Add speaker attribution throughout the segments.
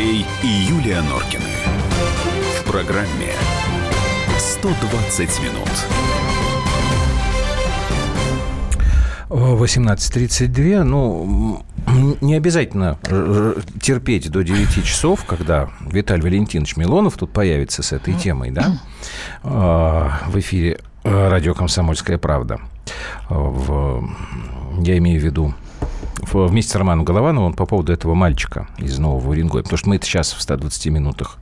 Speaker 1: Андрей и Юлия Норкины. В программе 120 минут.
Speaker 2: 18.32. Ну, не обязательно терпеть до 9 часов, когда Виталий Валентинович Милонов тут появится с этой темой, да, а, в эфире радио «Комсомольская правда». В, я имею в виду вместе с Романом Головановым по поводу этого мальчика из Нового Уренгоя. Потому что мы это сейчас в 120 минутах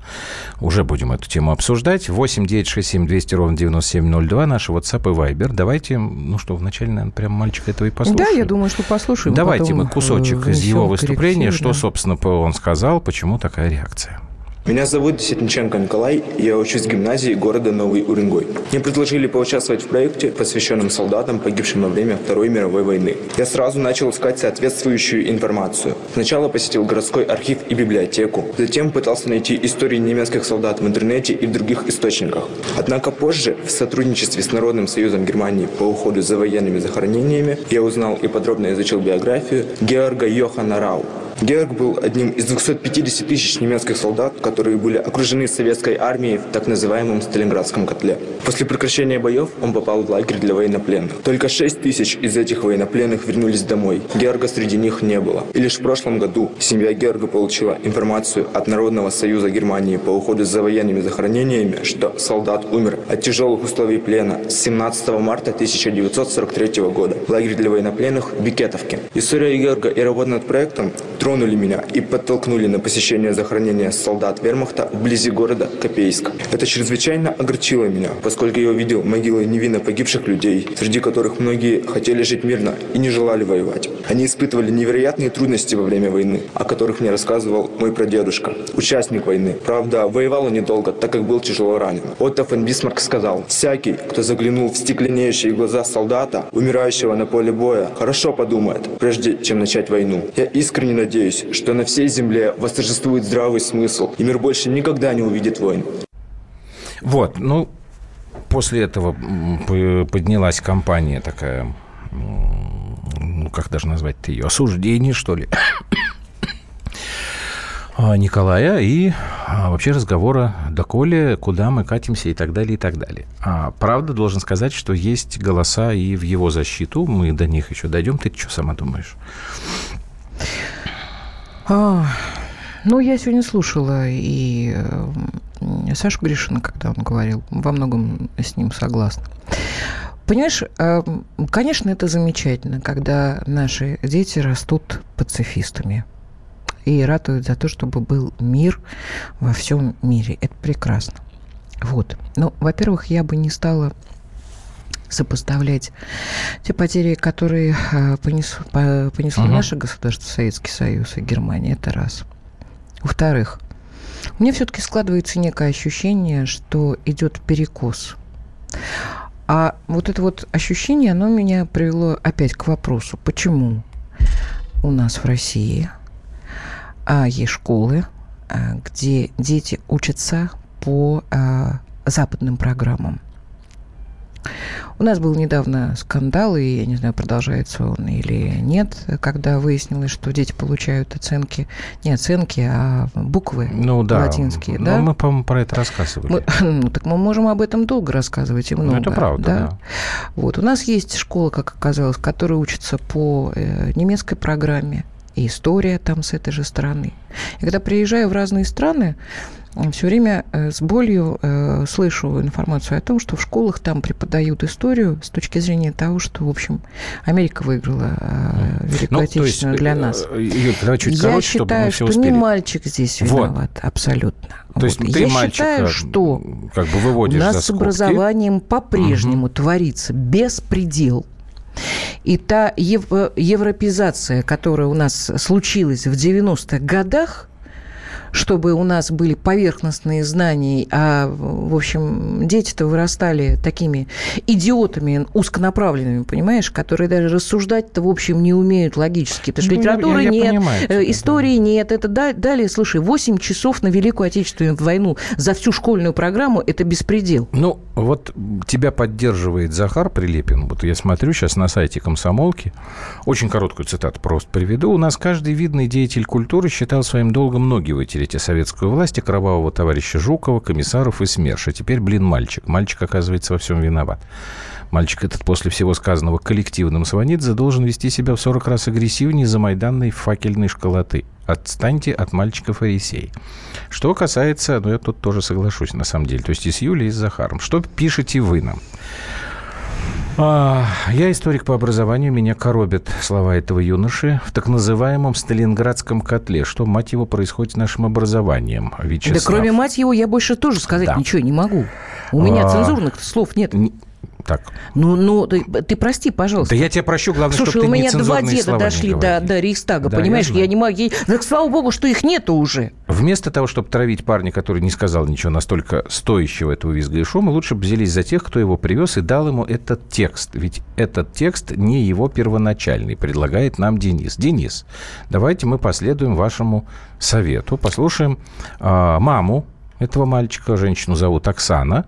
Speaker 2: уже будем эту тему обсуждать. 8 9 6 7 200 ровно 9702 наши WhatsApp и Viber. Давайте, ну что, вначале, наверное, прям мальчика этого и послушаем.
Speaker 3: Да, я думаю, что послушаем.
Speaker 2: Давайте мы кусочек из его выступления, что, собственно, он сказал, почему такая реакция.
Speaker 4: Меня зовут Десятниченко Николай, я учусь в гимназии города Новый Уренгой. Мне предложили поучаствовать в проекте, посвященном солдатам, погибшим во время Второй мировой войны. Я сразу начал искать соответствующую информацию. Сначала посетил городской архив и библиотеку, затем пытался найти истории немецких солдат в интернете и в других источниках. Однако позже, в сотрудничестве с Народным союзом Германии по уходу за военными захоронениями, я узнал и подробно изучил биографию Георга Йохана Рау, Георг был одним из 250 тысяч немецких солдат, которые были окружены советской армией в так называемом Сталинградском котле. После прекращения боев он попал в лагерь для военнопленных. Только 6 тысяч из этих военнопленных вернулись домой. Георга среди них не было. И лишь в прошлом году семья Георга получила информацию от Народного союза Германии по уходу за военными захоронениями, что солдат умер от тяжелых условий плена с 17 марта 1943 года. Лагерь для военнопленных в Бикетовке. История Георга и работа над проектом тронули меня и подтолкнули на посещение захоронения солдат вермахта вблизи города Копейск. Это чрезвычайно огорчило меня, поскольку я увидел могилы невинно погибших людей, среди которых многие хотели жить мирно и не желали воевать. Они испытывали невероятные трудности во время войны, о которых мне рассказывал мой прадедушка, участник войны. Правда, воевал он недолго, так как был тяжело ранен. Отто фон Бисмарк сказал, «Всякий, кто заглянул в стекленеющие глаза солдата, умирающего на поле боя, хорошо подумает, прежде чем начать войну. Я искренне надеюсь, надеюсь, что на всей земле восторжествует здравый смысл, и мир больше никогда не увидит войн.
Speaker 2: Вот, ну, после этого поднялась кампания такая, ну, как даже назвать-то ее, осуждение, что ли, а, Николая и а, вообще разговора доколе, куда мы катимся и так далее, и так далее. А, правда, должен сказать, что есть голоса и в его защиту, мы до них еще дойдем. Ты что сама думаешь?
Speaker 3: А, ну, я сегодня слушала и э, Сашу Гришина, когда он говорил, во многом с ним согласна. Понимаешь, э, конечно, это замечательно, когда наши дети растут пацифистами и ратуют за то, чтобы был мир во всем мире. Это прекрасно. Вот. Но, во-первых, я бы не стала сопоставлять те потери, которые э, понес, понесло угу. наше государство, Советский Союз и Германия, это раз. Во-вторых, у меня все-таки складывается некое ощущение, что идет перекос. А вот это вот ощущение, оно меня привело опять к вопросу, почему у нас в России а, есть школы, а, где дети учатся по а, западным программам. У нас был недавно скандал, и я не знаю, продолжается он или нет, когда выяснилось, что дети получают оценки, не оценки, а буквы ну, да. латинские.
Speaker 2: Ну, да? мы, по-моему, про это рассказывали. Мы,
Speaker 3: ну, так мы можем об этом долго рассказывать и много. Ну,
Speaker 2: это правда, да? да.
Speaker 3: Вот, у нас есть школа, как оказалось, которая учится по э, немецкой программе, и история там с этой же страны. И когда приезжаю в разные страны, все время э, с болью э, слышу информацию о том, что в школах там преподают историю с точки зрения того, что, в общем, Америка выиграла э, Великую ну, Отечественную есть, для нас.
Speaker 2: Юль, давай чуть Я короче,
Speaker 3: считаю,
Speaker 2: чтобы
Speaker 3: что не мальчик здесь виноват, вот. абсолютно.
Speaker 2: То есть вот. ты
Speaker 3: Я
Speaker 2: мальчика
Speaker 3: считаю, что
Speaker 2: как бы выводишь
Speaker 3: у нас
Speaker 2: за
Speaker 3: с образованием по-прежнему угу. творится беспредел. И та ев- европезация, которая у нас случилась в 90-х годах, чтобы у нас были поверхностные знания, а, в общем, дети-то вырастали такими идиотами узконаправленными, понимаешь, которые даже рассуждать-то, в общем, не умеют логически. Потому что ну, литературы я, я нет, понимаю, э, истории да. нет. Это далее, слушай, 8 часов на Великую Отечественную войну за всю школьную программу – это беспредел.
Speaker 2: Ну, вот тебя поддерживает Захар Прилепин. Вот я смотрю сейчас на сайте комсомолки. Очень короткую цитату просто приведу. У нас каждый видный деятель культуры считал своим долгом ноги выйти очередь советскую власть, и кровавого товарища Жукова, комиссаров и СМЕРШ. А теперь, блин, мальчик. Мальчик, оказывается, во всем виноват. Мальчик этот после всего сказанного коллективным Сванидзе должен вести себя в 40 раз агрессивнее за майданной факельной школоты. Отстаньте от мальчика фарисей. Что касается, ну я тут тоже соглашусь на самом деле, то есть и с Юлей, и с Захаром. Что пишете вы нам? А, я историк по образованию, меня коробят слова этого юноши в так называемом Сталинградском котле. Что, мать его, происходит с нашим образованием, Вячеслав?
Speaker 3: Да кроме мать его я больше тоже сказать да. ничего не могу. У меня а... цензурных слов нет
Speaker 2: так.
Speaker 3: Ну, ну ты, ты прости, пожалуйста.
Speaker 2: Да я тебя прощу, главное,
Speaker 3: Слушай,
Speaker 2: чтобы
Speaker 3: у меня два
Speaker 2: деда
Speaker 3: дошли до, до Рейхстага, да, понимаешь? Я, я не могу... Так слава богу, что их нету уже.
Speaker 2: Вместо того, чтобы травить парня, который не сказал ничего настолько стоящего этого визга и шума, лучше бы взялись за тех, кто его привез и дал ему этот текст. Ведь этот текст не его первоначальный, предлагает нам Денис. Денис, давайте мы последуем вашему совету, послушаем э, маму этого мальчика, женщину зовут Оксана,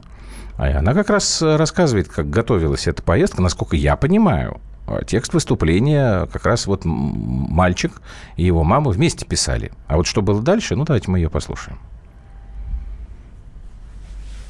Speaker 2: а она как раз э, рассказывает, как готовилась эта поездка, насколько я понимаю. А текст выступления как раз вот мальчик и его мама вместе писали. А вот что было дальше, ну давайте мы ее послушаем.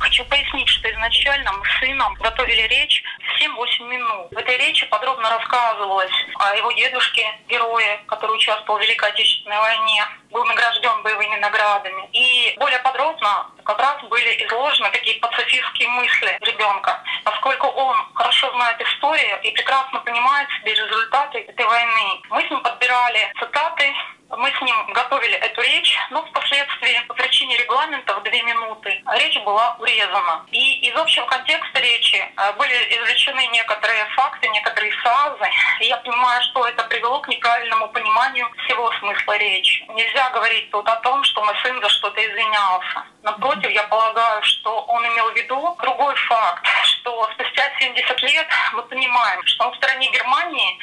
Speaker 5: Хочу пояснить, что изначально мы с сыном готовили речь 7-8 минут. В этой речи подробно рассказывалось о его дедушке, герое, который участвовал в Великой Отечественной войне, был награжден боевыми наградами. И более подробно как раз были изложены такие пацифистские мысли ребенка, поскольку он хорошо знает историю и прекрасно понимает себе результаты этой войны. Мы с ним подбирали цитаты мы с ним готовили эту речь, но впоследствии по причине регламента в две минуты речь была урезана. И из общего контекста речи э, были извлечены некоторые факты, некоторые фразы. Я понимаю, что это привело к неправильному пониманию всего смысла речи. Нельзя говорить тут о том, что мой сын за что-то извинялся. Напротив, я полагаю, что он имел в виду другой факт, что спустя 70 лет мы понимаем, что на стороне Германии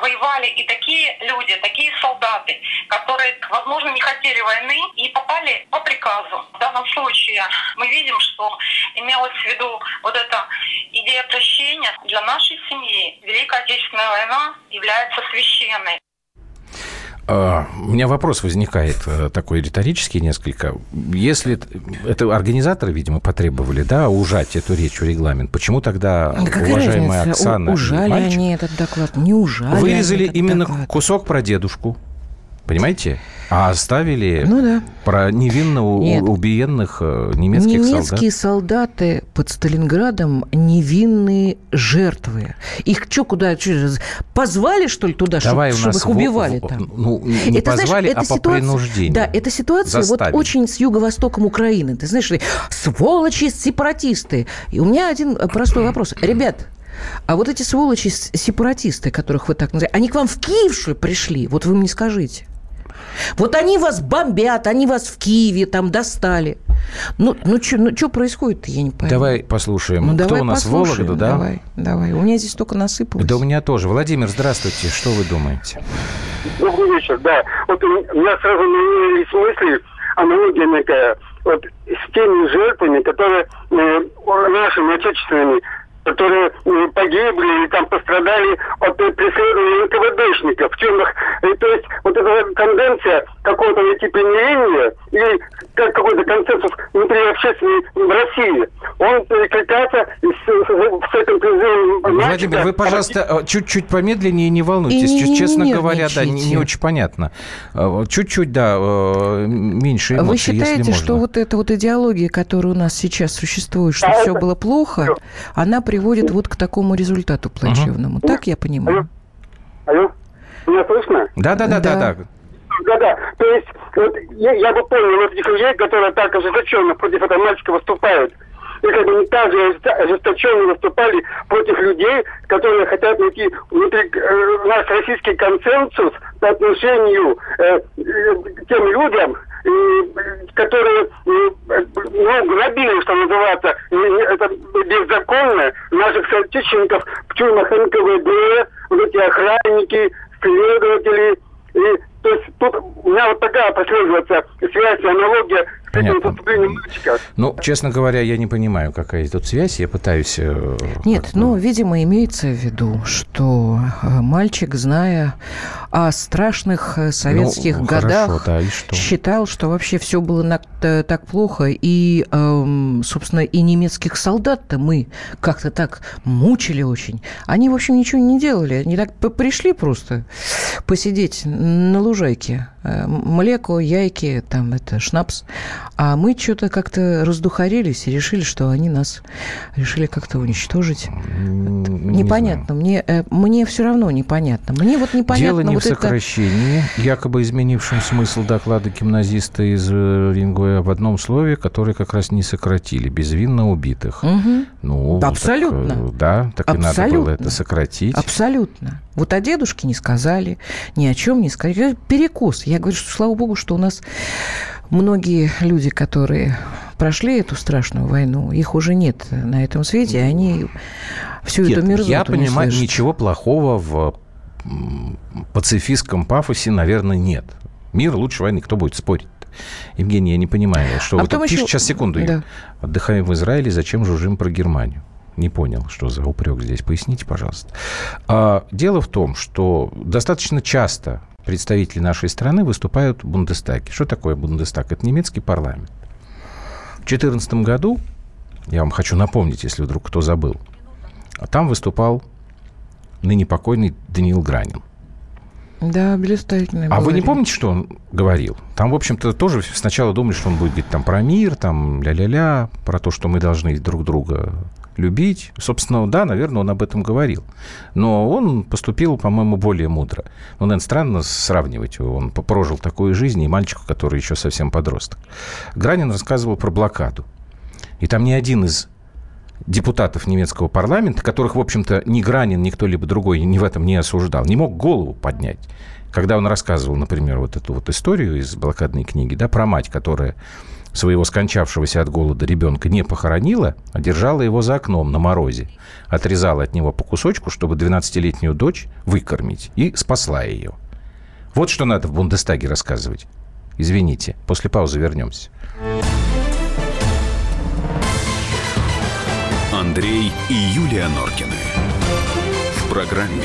Speaker 5: воевали и такие люди, такие солдаты, которые, возможно, не хотели войны и попали по приказу. В данном случае мы видим, что имелось в виду вот эта идея прощения. Для нашей семьи Великая Отечественная война является священной.
Speaker 2: А, у меня вопрос возникает э, такой риторический несколько. Если это организаторы, видимо, потребовали, да, ужать эту речь в регламент, почему тогда да уважаемая разница? Оксана
Speaker 3: ужали мальчик, они этот доклад? Не ужали.
Speaker 2: Вырезали именно доклад. кусок про дедушку. Понимаете? А оставили ну, да. про невинно Нет. убиенных э, немецких
Speaker 3: Немецкие
Speaker 2: солдат.
Speaker 3: Немецкие солдаты под Сталинградом невинные жертвы. Их что, куда? Что, позвали, что ли, туда, Давай чтобы, чтобы их убивали в, там?
Speaker 2: Ну, не это, позвали, знаешь, а по принуждению.
Speaker 3: Да, эта ситуация Заставили. вот очень с юго-востоком Украины. Ты знаешь, сволочи, сепаратисты. И у меня один простой вопрос. Ребят, а вот эти сволочи, сепаратисты, которых вы так называете, они к вам в Киев, что ли, пришли? Вот вы мне скажите. Вот они вас бомбят, они вас в Киеве там достали. Ну, ну что ну, чё происходит я не понимаю.
Speaker 2: Давай послушаем. Ну, Кто давай у нас послушаем. Вологда, да?
Speaker 3: Давай, давай. У меня здесь только насыпалось.
Speaker 2: Да у меня тоже. Владимир, здравствуйте. Что вы думаете?
Speaker 6: Добрый вечер, да. Вот у меня сразу появились мысли, аналогия такая, вот с теми жертвами, которые э, нашими отечественными которые погибли или там пострадали от преследования НКВДшников в тюрьмах. И, то есть вот эта тенденция какого-то или как какой-то консенсус внутри общественной в России, он перекликается с, с этим призывом
Speaker 2: Владимир, вы, пожалуйста, чуть-чуть помедленнее, не волнуйтесь. И не, Честно не говоря, да, не, не очень понятно. Э, чуть-чуть, да, э, меньше эмоций,
Speaker 3: Вы считаете, что вот эта вот идеология, которая у нас сейчас существует, что а все это... было плохо, она при приводит вот к такому результату плачевному. Угу. Так я понимаю?
Speaker 6: Алло? Меня слышно?
Speaker 2: Да, да, да, да, да.
Speaker 6: Да, да. То есть вот, я, я бы понял вот этих людей, которые так ожесточенно против этого мальчика выступают. И как бы не так же ожесточенно выступали против людей, которые хотят найти внутри э, наш российский консенсус по отношению э, к тем людям, которые ну, грабили, что называется, это беззаконно наших соотечественников в тюрьмах НКВД, вот эти охранники, следователи. И То есть тут у меня вот такая прослеживается связь, аналогия с
Speaker 2: Понятно.
Speaker 6: этим поступлением мальчика.
Speaker 2: Ну, честно говоря, я не понимаю, какая тут связь. Я пытаюсь... э,
Speaker 3: Нет, ну, видимо, имеется в виду, что э, мальчик, зная о страшных э, советских
Speaker 2: Ну, хорошо,
Speaker 3: годах,
Speaker 2: да, и что?
Speaker 3: считал, что вообще все было так плохо, и, эм, собственно, и немецких солдат-то мы как-то так мучили очень. Они, в общем, ничего не делали. Они так пришли просто посидеть на лужайке. Э, Млеко, яйки, там это шнапс. А мы что-то как-то раздухарились и решили, что они нас решили как-то уничтожить.
Speaker 2: Не
Speaker 3: непонятно. Мне, э, мне все равно непонятно. Мне вот непонятно
Speaker 2: Дело не
Speaker 3: вот
Speaker 2: в
Speaker 3: это...
Speaker 2: сокращении, якобы изменившем смысл доклада гимназиста из э, Рингоя в одном слове, который как раз не сократили. Безвинно убитых.
Speaker 3: Мгм.
Speaker 2: Ну,
Speaker 3: Абсолютно.
Speaker 2: так, э, да, так и надо было
Speaker 3: Абсолютно.
Speaker 2: это сократить.
Speaker 3: Абсолютно. Вот о дедушке не сказали, ни о чем не сказали. Это Перекос. Я говорю, что слава богу, что у нас многие люди, которые прошли эту страшную войну, их уже нет на этом свете, и они всю
Speaker 2: Нет,
Speaker 3: эту мерзоту
Speaker 2: я
Speaker 3: не
Speaker 2: понимаю,
Speaker 3: слышат.
Speaker 2: ничего плохого в пацифистском пафосе, наверное, нет. Мир лучше войны, кто будет спорить? Евгений, я не понимаю, что
Speaker 3: А
Speaker 2: вы тут
Speaker 3: еще-
Speaker 2: сейчас, секунду.
Speaker 3: Да.
Speaker 2: отдыхаем в Израиле, зачем жужжим про Германию? Не понял, что за упрек здесь. Поясните, пожалуйста. А, дело в том, что достаточно часто представители нашей страны выступают в Бундестаге. Что такое Бундестаг? Это немецкий парламент. В 2014 году, я вам хочу напомнить, если вдруг кто забыл, там выступал ныне покойный Даниил Гранин.
Speaker 3: Да, блистательный.
Speaker 2: А вы не помните, что он говорил? Там, в общем-то, тоже сначала думали, что он будет говорить там про мир, там ля-ля-ля, про то, что мы должны друг друга любить. Собственно, да, наверное, он об этом говорил. Но он поступил, по-моему, более мудро. Ну, наверное, странно сравнивать его. Он прожил такую жизнь, и мальчику, который еще совсем подросток. Гранин рассказывал про блокаду. И там ни один из депутатов немецкого парламента, которых, в общем-то, ни Гранин, ни кто-либо другой ни в этом не осуждал, не мог голову поднять. Когда он рассказывал, например, вот эту вот историю из блокадной книги, да, про мать, которая своего скончавшегося от голода ребенка не похоронила, а держала его за окном на морозе, отрезала от него по кусочку, чтобы 12-летнюю дочь выкормить, и спасла ее. Вот что надо в Бундестаге рассказывать. Извините, после паузы вернемся.
Speaker 1: Андрей и Юлия Норкины. В программе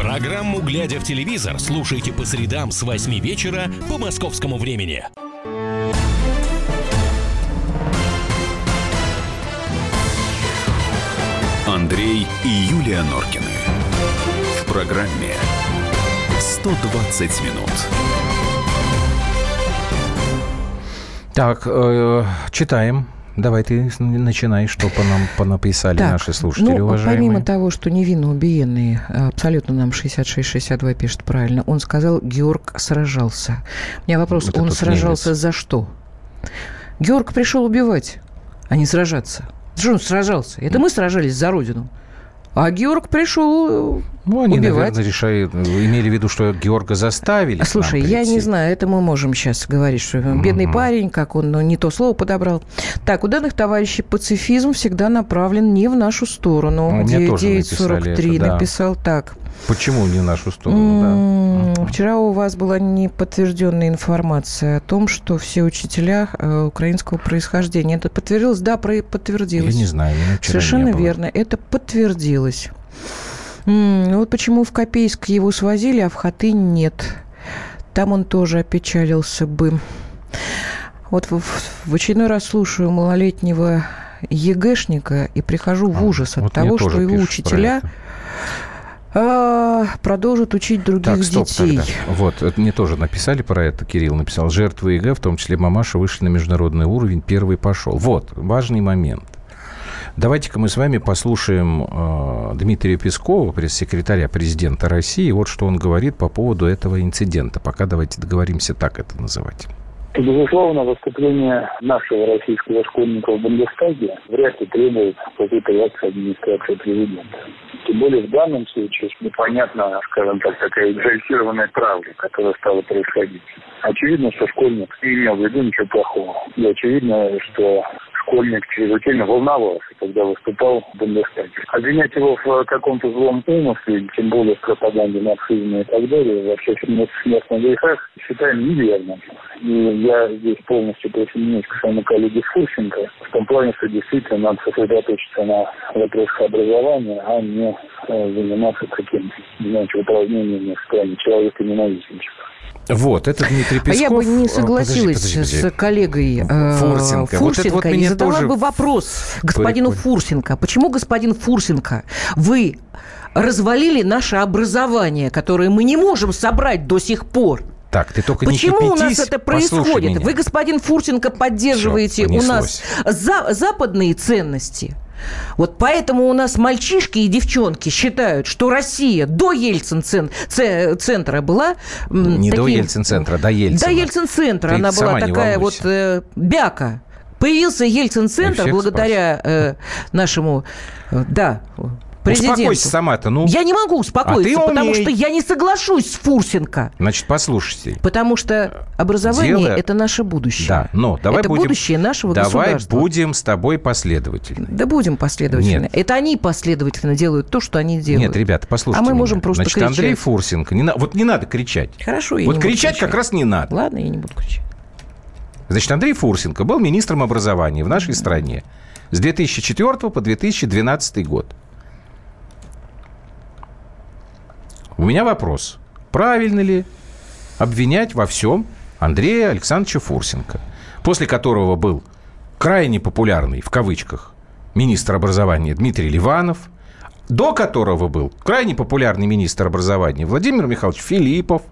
Speaker 7: Программу «Глядя в телевизор» слушайте по средам с 8 вечера по московскому времени.
Speaker 1: Андрей и Юлия Норкины. В программе 120 минут.
Speaker 2: Так, э, читаем. Давай ты начинай, что по нам понаписали
Speaker 3: Так,
Speaker 2: наши слушатели,
Speaker 3: ну,
Speaker 2: уважаемые.
Speaker 3: помимо того, что невинно убиенный, э, абсолютно нам 66-62 пишет правильно, он сказал, Георг сражался. У меня вопрос,
Speaker 2: Вот
Speaker 3: он сражался
Speaker 2: немец.
Speaker 3: за что? Георг пришел убивать, а не сражаться. Что он сражался? Это мы сражались за Родину. А Георг пришел...
Speaker 2: Ну, они,
Speaker 3: убивать.
Speaker 2: наверное, решают, имели в виду, что Георга заставили.
Speaker 3: Слушай, я не знаю, это мы можем сейчас говорить, что бедный парень, как он ну, не то слово подобрал. Так, у данных товарищей пацифизм всегда направлен не в нашу сторону.
Speaker 2: Ну, мне
Speaker 3: Де-
Speaker 2: тоже написали
Speaker 3: 943
Speaker 2: это, да.
Speaker 3: написал так.
Speaker 2: Почему не в нашу сторону, да?
Speaker 3: Вчера у вас была неподтвержденная информация о том, что все учителя э, украинского происхождения. Это подтвердилось? Да, про-
Speaker 2: Я
Speaker 3: подтвердилось.
Speaker 2: не знаю,
Speaker 3: Совершенно верно. Это подтвердилось. М, Вот почему в Копейск его свозили, а в Хатынь нет. Там он тоже опечалился бы. Вот в, в очередной раз слушаю малолетнего ЕГЭшника и прихожу в
Speaker 2: А,
Speaker 3: ужас от
Speaker 2: вот
Speaker 3: того, что его учителя а, продолжат учить других
Speaker 2: Так, стоп
Speaker 3: детей.
Speaker 2: тогда. Вот, это мне тоже написали про это, Кирилл написал. Жертвы ЕГЭ, в том числе мамаша, вышли на международный уровень, первый пошел. Вот, важный момент. Давайте-ка мы с вами послушаем э, Дмитрия Пескова, пресс-секретаря президента России. Вот что он говорит по поводу этого инцидента. Пока давайте договоримся так это называть.
Speaker 8: Безусловно, выступление нашего российского школьника в Бундестаге вряд ли требует какой-то реакции администрации президента. Тем более в данном случае непонятно, скажем так, такая экзальтированная правда, которая стала происходить. Очевидно, что школьник не имел в виду ничего плохого. И очевидно, что школьник чрезвычайно волновался, когда выступал в Бундестаге. Обвинять его в каком-то злом умысле, тем более в пропаганде нацизма и так далее, во всех смертных грехах, считаем неверным. И я здесь полностью присоединяюсь к своему коллеге Фурсенко в том плане, что действительно надо сосредоточиться на вопросах образования, а не э, заниматься таким, знаете, упражнениями в плане человека ненавистничества.
Speaker 2: Вот, это Дмитрий Песков.
Speaker 3: А я бы не
Speaker 2: Подожди,
Speaker 3: согласилась
Speaker 2: подожди, подожди.
Speaker 3: с коллегой э,
Speaker 2: Фурсенко. Вот это вот
Speaker 3: и задала
Speaker 2: тоже
Speaker 3: бы вопрос господину
Speaker 2: прикольно.
Speaker 3: Фурсенко. Почему, господин Фурсенко, вы развалили наше образование, которое мы не можем собрать до сих пор?
Speaker 2: Так, ты только
Speaker 3: Почему
Speaker 2: не
Speaker 3: у нас
Speaker 2: кипятись,
Speaker 3: это происходит?
Speaker 2: меня.
Speaker 3: Вы, господин Фурсенко, поддерживаете
Speaker 2: Всё,
Speaker 3: у нас за- западные ценности. Вот поэтому у нас мальчишки и девчонки считают, что Россия до Ельцин-центра была...
Speaker 2: Не до
Speaker 3: таким-
Speaker 2: Ельцин-центра, до Ельцина.
Speaker 3: До Ельцин-центра она была такая вот э, бяка. Появился Ельцин-центр благодаря э, нашему, э, да, президенту.
Speaker 2: Успокойся сама-то, ну.
Speaker 3: Я не могу успокоиться,
Speaker 2: А
Speaker 3: потому что я не соглашусь с Фурсенко.
Speaker 2: Значит, послушайте.
Speaker 3: Потому что образование
Speaker 2: Дело-
Speaker 3: это наше будущее.
Speaker 2: Да, но давай
Speaker 3: это
Speaker 2: будем...
Speaker 3: будущее нашего
Speaker 2: давай
Speaker 3: государства.
Speaker 2: будем с тобой последовательны.
Speaker 3: Да будем последовательны.
Speaker 2: Нет.
Speaker 3: Это они последовательно делают то, что они делают.
Speaker 2: Нет, ребята, послушайте
Speaker 3: А мы
Speaker 2: меня.
Speaker 3: можем просто
Speaker 2: Значит,
Speaker 3: кричать.
Speaker 2: Андрей Фурсенко, не на- вот не надо кричать.
Speaker 3: Хорошо, я
Speaker 2: Вот
Speaker 3: не буду
Speaker 2: кричать как раз не надо.
Speaker 3: Ладно, я не буду кричать.
Speaker 2: Значит, Андрей Фурсенко был министром образования в нашей стране с 2004 по 2012 год. У меня вопрос. Правильно ли обвинять во всем Андрея Александровича Фурсенко, после которого был крайне популярный, в кавычках, министр образования Дмитрий Ливанов, до которого был крайне популярный министр образования Владимир Михайлович Филиппов.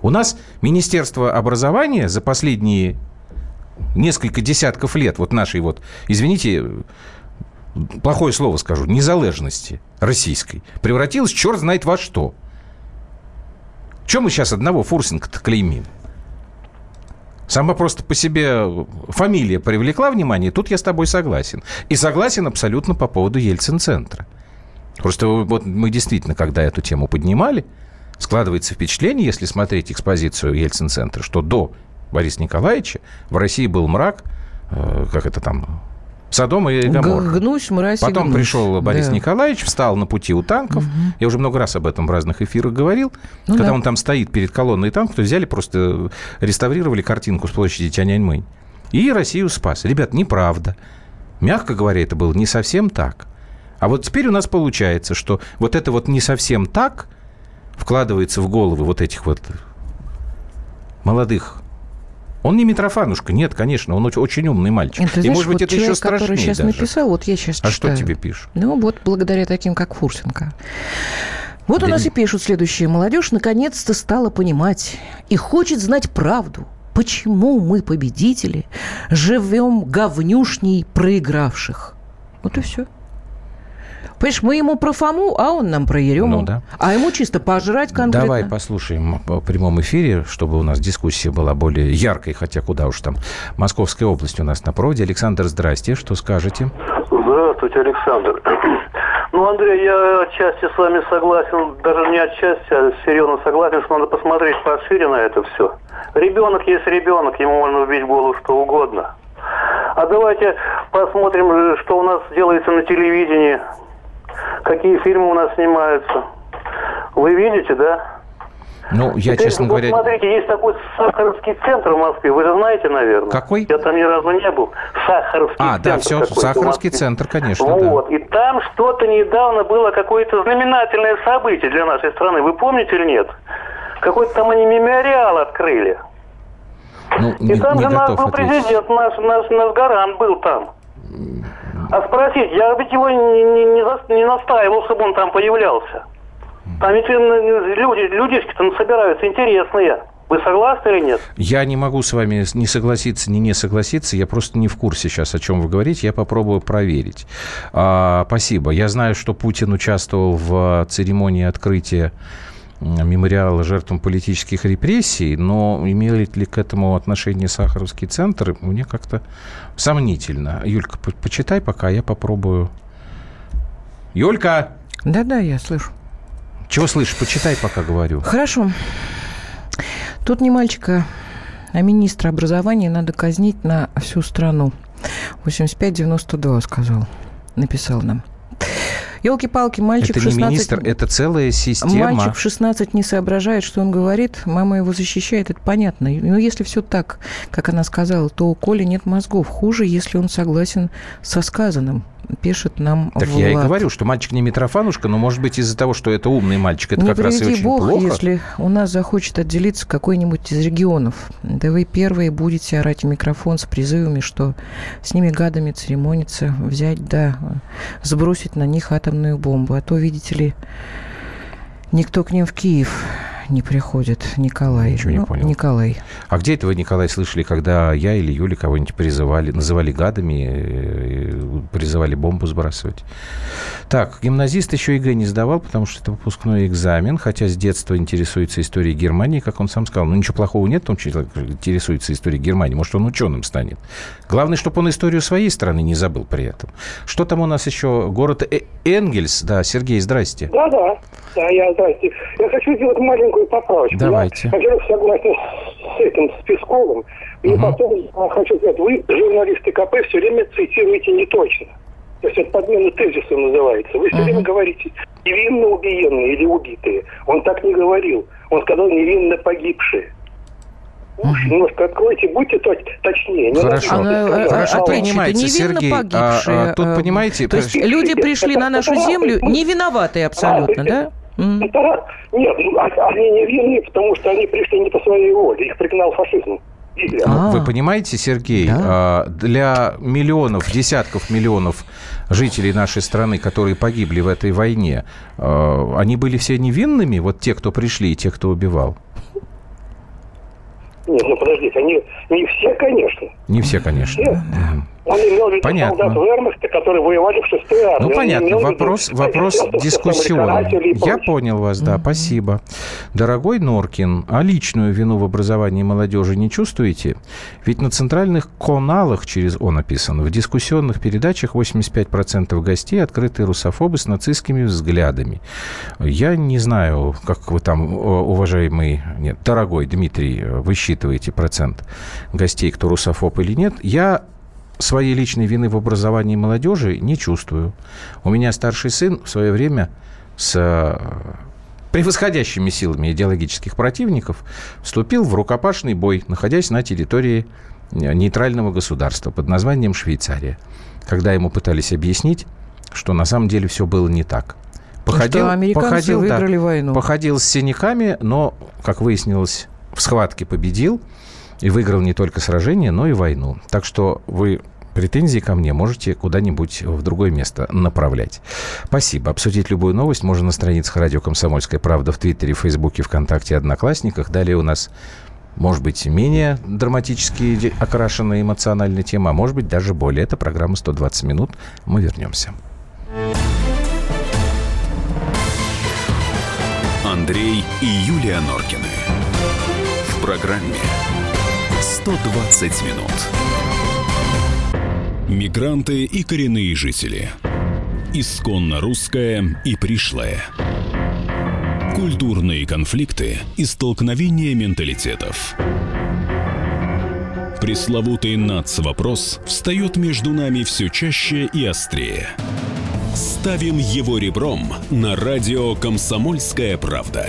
Speaker 2: У нас Министерство образования за последние несколько десятков лет вот нашей вот, извините, плохое слово скажу, незалежности российской превратилось черт знает во что. Чем мы сейчас одного Фурсенко-то клеймим? Сама просто по себе фамилия привлекла внимание, тут я с тобой согласен. И согласен абсолютно по поводу Ельцин-центра. Просто вот мы действительно, когда эту тему поднимали, складывается впечатление, если смотреть экспозицию Ельцин-центра, что до Бориса Николаевича в России был мрак, э, как это там, Содом и Гоморра.
Speaker 3: Гнусь, мразь
Speaker 2: Потом
Speaker 3: гнусь.
Speaker 2: пришел Борис
Speaker 3: Да.
Speaker 2: Николаевич, встал на пути у танков. Я уже много раз об этом в разных эфирах говорил.
Speaker 3: Ну
Speaker 2: когда
Speaker 3: да.
Speaker 2: он там стоит перед колонной танков, то взяли просто, реставрировали картинку с площади Тяньаньмэнь. И Россию спас. Ребят, неправда. Мягко говоря, это было не совсем так. А вот теперь у нас получается, что вот это вот не совсем так вкладывается в головы вот этих вот молодых он не Митрофанушка, нет, конечно, он очень, умный мальчик. И,
Speaker 3: знаешь,
Speaker 2: может быть,
Speaker 3: вот
Speaker 2: это еще
Speaker 3: человек,
Speaker 2: страшнее
Speaker 3: который сейчас
Speaker 2: даже.
Speaker 3: написал, вот я сейчас
Speaker 2: А что тебе пишут?
Speaker 3: Ну, вот благодаря таким, как Фурсенко. Вот у
Speaker 2: Да
Speaker 3: нас
Speaker 2: не-
Speaker 3: и пишут следующее. Молодежь наконец-то стала понимать и хочет знать правду. Почему мы, победители, живем говнюшней проигравших? Вот и все. Понимаешь, мы ему про Фому, а он нам про Ерему.
Speaker 2: Ну да.
Speaker 3: А ему чисто пожрать конкретно.
Speaker 2: Давай послушаем в прямом эфире, чтобы у нас дискуссия была более яркой, хотя куда уж там. Московская область у нас на проводе. Александр, здрасте, что скажете?
Speaker 9: Здравствуйте, Александр. Ну, Андрей, я отчасти с вами согласен, даже не отчасти, а серьезно согласен, что надо посмотреть пошире на это все. Ребенок есть ребенок, ему можно убить голову что угодно. А давайте посмотрим, э, что у нас делается на телевидении, какие фильмы у нас снимаются. Вы видите, да?
Speaker 2: Ну, я,
Speaker 9: Теперь,
Speaker 2: честно
Speaker 9: вот
Speaker 2: говоря...
Speaker 9: смотрите, есть такой Сахаровский центр в Москве, вы же знаете, наверное.
Speaker 2: Какой?
Speaker 9: Я там ни разу не был. Сахаровский
Speaker 2: А,
Speaker 9: центр.
Speaker 2: да, все, Сахаровский центр, конечно, да.
Speaker 9: Вот. И там что-то недавно было какое-то знаменательное событие для нашей страны. Вы помните или нет? Какой-то там они мемориал открыли.
Speaker 2: Ну,
Speaker 9: И
Speaker 2: не,
Speaker 9: там
Speaker 2: не
Speaker 9: же наш был
Speaker 2: ответить.
Speaker 9: президент, наш, наш, наш Гарант был там. А спросить, я ведь его не, не, не зас- не настаивал, чтобы он там появлялся. Там ведь э, люди, людишки там собираются интересные. Вы согласны или нет?
Speaker 2: Я не могу с вами не согласиться, ни не согласиться. Я просто не в курсе сейчас, о чем вы говорите. Я попробую проверить. А, спасибо. Я знаю, что Путин участвовал в церемонии открытия мемориала жертвам политических репрессий, но имеет ли к этому отношение Сахаровский центр, мне как-то сомнительно. Юлька, по почитай пока, я попробую. Юлька!
Speaker 3: Да-да, я слышу.
Speaker 2: Чего слышишь? Почитай, пока говорю.
Speaker 3: Хорошо. Тут не мальчика, а министра образования надо казнить на всю страну. 85-92 сказал, написал нам. Елки-палки, мальчик
Speaker 2: это
Speaker 3: в 16...
Speaker 2: не министр, это целая система.
Speaker 3: Мальчик в 16 не соображает, что он говорит, мама его защищает, это понятно. Но если все так, как она сказала, то у Коли нет мозгов. Хуже, если он согласен со сказанным пишет нам
Speaker 2: Так
Speaker 3: Влад.
Speaker 2: я и говорю, что мальчик не Митрофанушка, но, может быть, из-за того, что это умный мальчик, это
Speaker 3: не
Speaker 2: как раз и очень
Speaker 3: Бог,
Speaker 2: плохо.
Speaker 3: если у нас захочет отделиться какой-нибудь из регионов. Да вы первые будете орать в микрофон с призывами, что с ними гадами церемониться, взять, да, сбросить на них атомную бомбу. А то, видите ли, никто к ним в Киев не приходит, Николай.
Speaker 2: Ничего не
Speaker 3: Ну,
Speaker 2: понял.
Speaker 3: Николай.
Speaker 2: А где это вы, Николай, слышали, когда я или Юля кого-нибудь призывали, называли гадами, э, призывали бомбу сбрасывать? Так, гимназист еще ЕГЭ не сдавал, потому что это выпускной экзамен, хотя с детства интересуется историей Германии, как он сам сказал. Ну, ничего плохого нет в том, что человек интересуется историей Германии. Может, он ученым станет. Главное, чтобы он историю своей страны не забыл при этом. Что там у нас еще? Город Э- Энгельс. Да, Сергей, здрасте.
Speaker 10: Да, да. Да, я, здрасте. Я хочу сделать маленькую поправочку.
Speaker 2: Давайте.
Speaker 10: Я, во-первых, согласен с этим, с Песковым. И
Speaker 2: Мгм.
Speaker 10: потом я хочу сказать, вы, журналисты КП, все время цитируете не точно. То есть это подмена тезиса называется. Вы все время говорите невинно убиенные или убитые. Он так не говорил. Он сказал невинно погибшие. Уж немножко откройте, будьте точ- точнее. Не
Speaker 2: Хорошо.
Speaker 3: Она, э,
Speaker 2: Хорошо,
Speaker 3: опять же,
Speaker 2: принимается,
Speaker 3: это невинно
Speaker 2: Сергей. А,
Speaker 3: погибшие.
Speaker 2: а, тут,
Speaker 3: э,
Speaker 2: понимаете,
Speaker 3: То есть люди пришли на нашу землю не виноватые абсолютно, да? М.
Speaker 10: Это раз. Нет, ну, а- они не винны, потому что они пришли не по своей воле. Их пригнал фашизм. Гитлер.
Speaker 3: А.
Speaker 2: Вы понимаете, Сергей,
Speaker 3: Да.
Speaker 2: а, для миллионов, десятков миллионов жителей нашей страны, которые погибли в этой войне, а, они были все невинными, вот те, кто пришли и те, кто убивал?
Speaker 10: Нет, ну подождите, они не все, конечно.
Speaker 2: Не все, конечно.
Speaker 10: Нет. Он имел в виду
Speaker 2: Понятно.
Speaker 10: солдат вермахта, которые воевали в шестой армии.
Speaker 2: Ну,
Speaker 10: Он
Speaker 2: понятно,
Speaker 10: имел в виду
Speaker 2: вопрос, вопрос дискуссионный. Я понял вас, да, спасибо. Дорогой Норкин, а личную вину в образовании молодежи не чувствуете? Ведь на центральных каналах, через «О» написано, в дискуссионных передачах 85% гостей открытые русофобы с нацистскими взглядами. Я не знаю, как вы там, уважаемый, нет, дорогой Дмитрий, высчитываете процент гостей, кто русофоб или нет. Я своей личной вины в образовании молодежи не чувствую. У меня старший сын в свое время с э, превосходящими силами идеологических противников вступил в рукопашный бой, находясь на территории э, нейтрального государства под названием Швейцария, когда ему пытались объяснить, что на самом деле все было не так.
Speaker 3: что американцы
Speaker 2: да,
Speaker 3: выиграли войну.
Speaker 2: Походил с синяками, но, как выяснилось, в схватке победил и выиграл не только сражение, но и войну. Так что вы претензии ко мне можете куда-нибудь в другое место направлять. Спасибо. Обсудить любую новость можно на страницах радио «Комсомольская правда» в Твиттере, Фейсбуке, ВКонтакте, Одноклассниках. Далее у нас может быть, менее драматически окрашенная эмоциональная тема, а может быть, даже более. Это программа «120 минут». Мы вернемся.
Speaker 1: Андрей и Юлия Норкины. В программе 120 минут.
Speaker 7: Мигранты и коренные жители. Исконно русское и пришлое. Культурные конфликты и столкновения менталитетов. Пресловутый НАЦ-вопрос встает между нами все чаще и острее. Ставим его ребром на радио «Комсомольская правда».